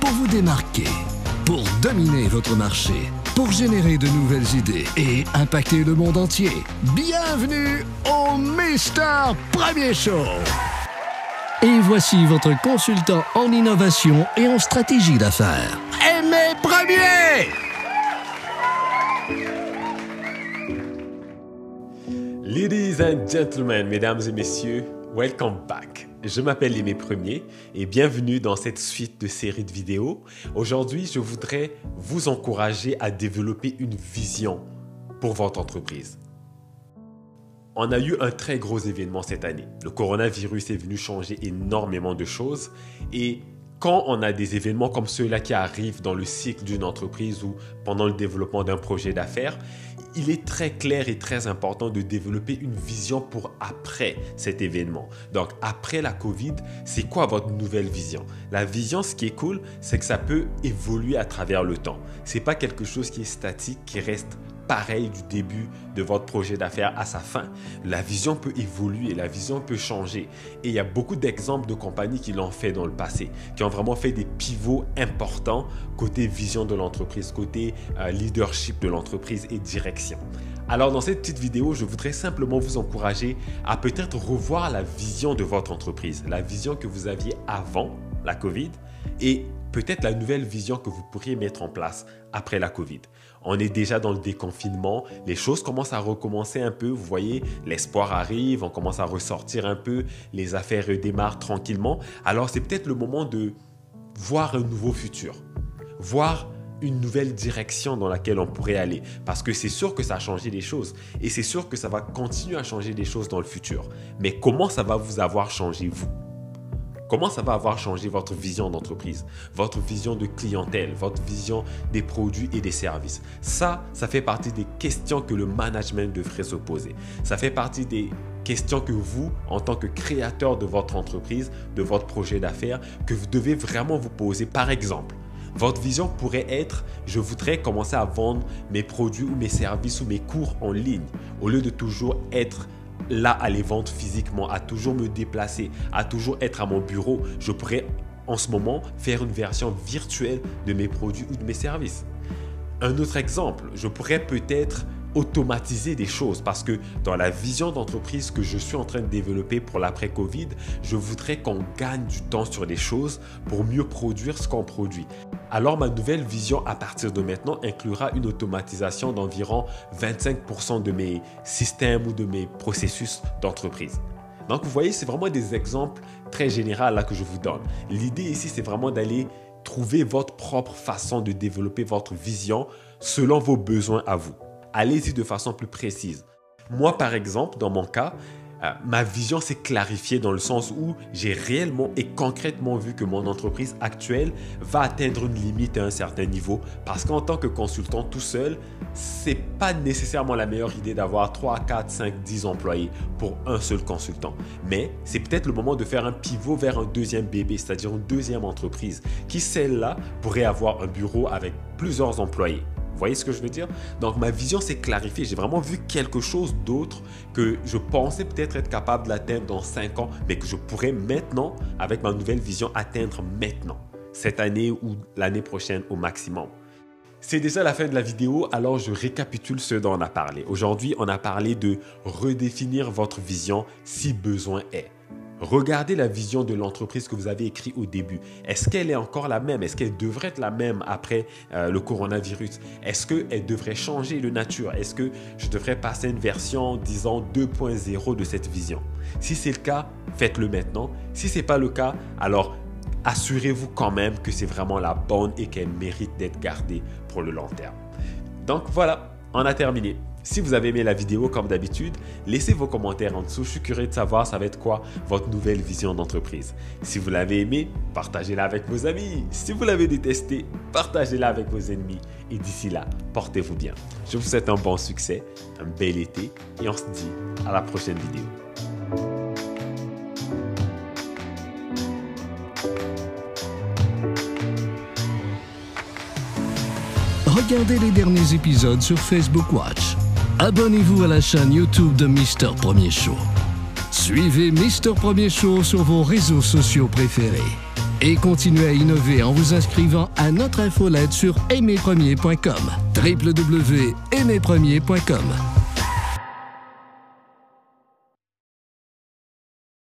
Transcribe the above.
pour vous démarquer, pour dominer votre marché, pour générer de nouvelles idées et impacter le monde entier. Bienvenue au Mister Premier Show. Et voici votre consultant en innovation et en stratégie d'affaires. Aimé Premier! Ladies and gentlemen, mesdames et messieurs, welcome back. Je m'appelle Aimé Premier et bienvenue dans cette suite de séries de vidéos. Aujourd'hui, je voudrais vous encourager à développer une vision pour votre entreprise. On a eu un très gros événement cette année. Le coronavirus est venu changer énormément de choses et quand on a des événements comme ceux-là qui arrivent dans le cycle d'une entreprise ou pendant le développement d'un projet d'affaires, il est très clair et très important de développer une vision pour après cet événement. Donc, après la COVID, c'est quoi votre nouvelle vision? La vision, ce qui est cool, c'est que ça peut évoluer à travers le temps. C'est pas quelque chose qui est statique, qui reste pareil du début de votre projet d'affaires à sa fin. La vision peut évoluer, la vision peut changer. Et il y a beaucoup d'exemples de compagnies qui l'ont fait dans le passé, qui ont vraiment fait des pivots importants côté vision de l'entreprise, côté euh, leadership de l'entreprise et direction. Alors dans cette petite vidéo, je voudrais simplement vous encourager à peut-être revoir la vision de votre entreprise, la vision que vous aviez avant la COVID et peut-être la nouvelle vision que vous pourriez mettre en place après la COVID. On est déjà dans le déconfinement, les choses commencent à recommencer un peu, vous voyez, l'espoir arrive, on commence à ressortir un peu, les affaires redémarrent tranquillement. Alors c'est peut-être le moment de voir un nouveau futur, voir une nouvelle direction dans laquelle on pourrait aller. Parce que c'est sûr que ça a changé les choses et c'est sûr que ça va continuer à changer des choses dans le futur. Mais comment ça va vous avoir changé, vous? Comment ça va avoir changé votre vision d'entreprise, votre vision de clientèle, votre vision des produits et des services? Ça, ça fait partie des questions que le management devrait se poser. Ça fait partie des questions que vous, en tant que créateur de votre entreprise, de votre projet d'affaires, que vous devez vraiment vous poser. Par exemple, votre vision pourrait être, je voudrais commencer à vendre mes produits ou mes services ou mes cours en ligne, au lieu de toujours être là à les vendre physiquement, à toujours me déplacer, à toujours être à mon bureau, je pourrais en ce moment faire une version virtuelle de mes produits ou de mes services. Un autre exemple, je pourrais peut-être automatiser des choses parce que dans la vision d'entreprise que je suis en train de développer pour l'après-Covid, je voudrais qu'on gagne du temps sur des choses pour mieux produire ce qu'on produit. Alors ma nouvelle vision à partir de maintenant inclura une automatisation d'environ 25% de mes systèmes ou de mes processus d'entreprise. Donc vous voyez, c'est vraiment des exemples très généraux là que je vous donne. L'idée ici, c'est vraiment d'aller trouver votre propre façon de développer votre vision selon vos besoins à vous allez-y de façon plus précise. Moi, par exemple, dans mon cas, euh, ma vision s'est clarifiée dans le sens où j'ai réellement et concrètement vu que mon entreprise actuelle va atteindre une limite à un certain niveau parce qu'en tant que consultant tout seul, c'est pas nécessairement la meilleure idée d'avoir 3, 4, 5, 10 employés pour un seul consultant. Mais c'est peut-être le moment de faire un pivot vers un deuxième bébé, c'est-à-dire une deuxième entreprise qui celle-là pourrait avoir un bureau avec plusieurs employés. Vous voyez ce que je veux dire? Donc ma vision s'est clarifiée. J'ai vraiment vu quelque chose d'autre que je pensais peut-être être capable d'atteindre dans 5 ans, mais que je pourrais maintenant, avec ma nouvelle vision, atteindre maintenant, cette année ou l'année prochaine au maximum. C'est déjà la fin de la vidéo, alors je récapitule ce dont on a parlé. Aujourd'hui, on a parlé de redéfinir votre vision si besoin est. Regardez la vision de l'entreprise que vous avez écrite au début. Est-ce qu'elle est encore la même? Est-ce qu'elle devrait être la même après euh, le coronavirus? Est-ce qu'elle devrait changer de nature? Est-ce que je devrais passer une version, disons, 2.0 de cette vision? Si c'est le cas, faites-le maintenant. Si ce n'est pas le cas, alors assurez-vous quand même que c'est vraiment la bonne et qu'elle mérite d'être gardée pour le long terme. Donc voilà, on a terminé. Si vous avez aimé la vidéo comme d'habitude, laissez vos commentaires en dessous. Je suis curieux de savoir ça va être quoi votre nouvelle vision d'entreprise. Si vous l'avez aimé, partagez-la avec vos amis. Si vous l'avez détesté, partagez-la avec vos ennemis. Et d'ici là, portez-vous bien. Je vous souhaite un bon succès, un bel été et on se dit à la prochaine vidéo. Regardez les derniers épisodes sur Facebook Watch abonnez-vous à la chaîne YouTube de Mister Premier Show. Suivez Mister Premier Show sur vos réseaux sociaux préférés. Et continuez à innover en vous inscrivant à notre infolette sur aimezpremier.com. www.aimezpremier.com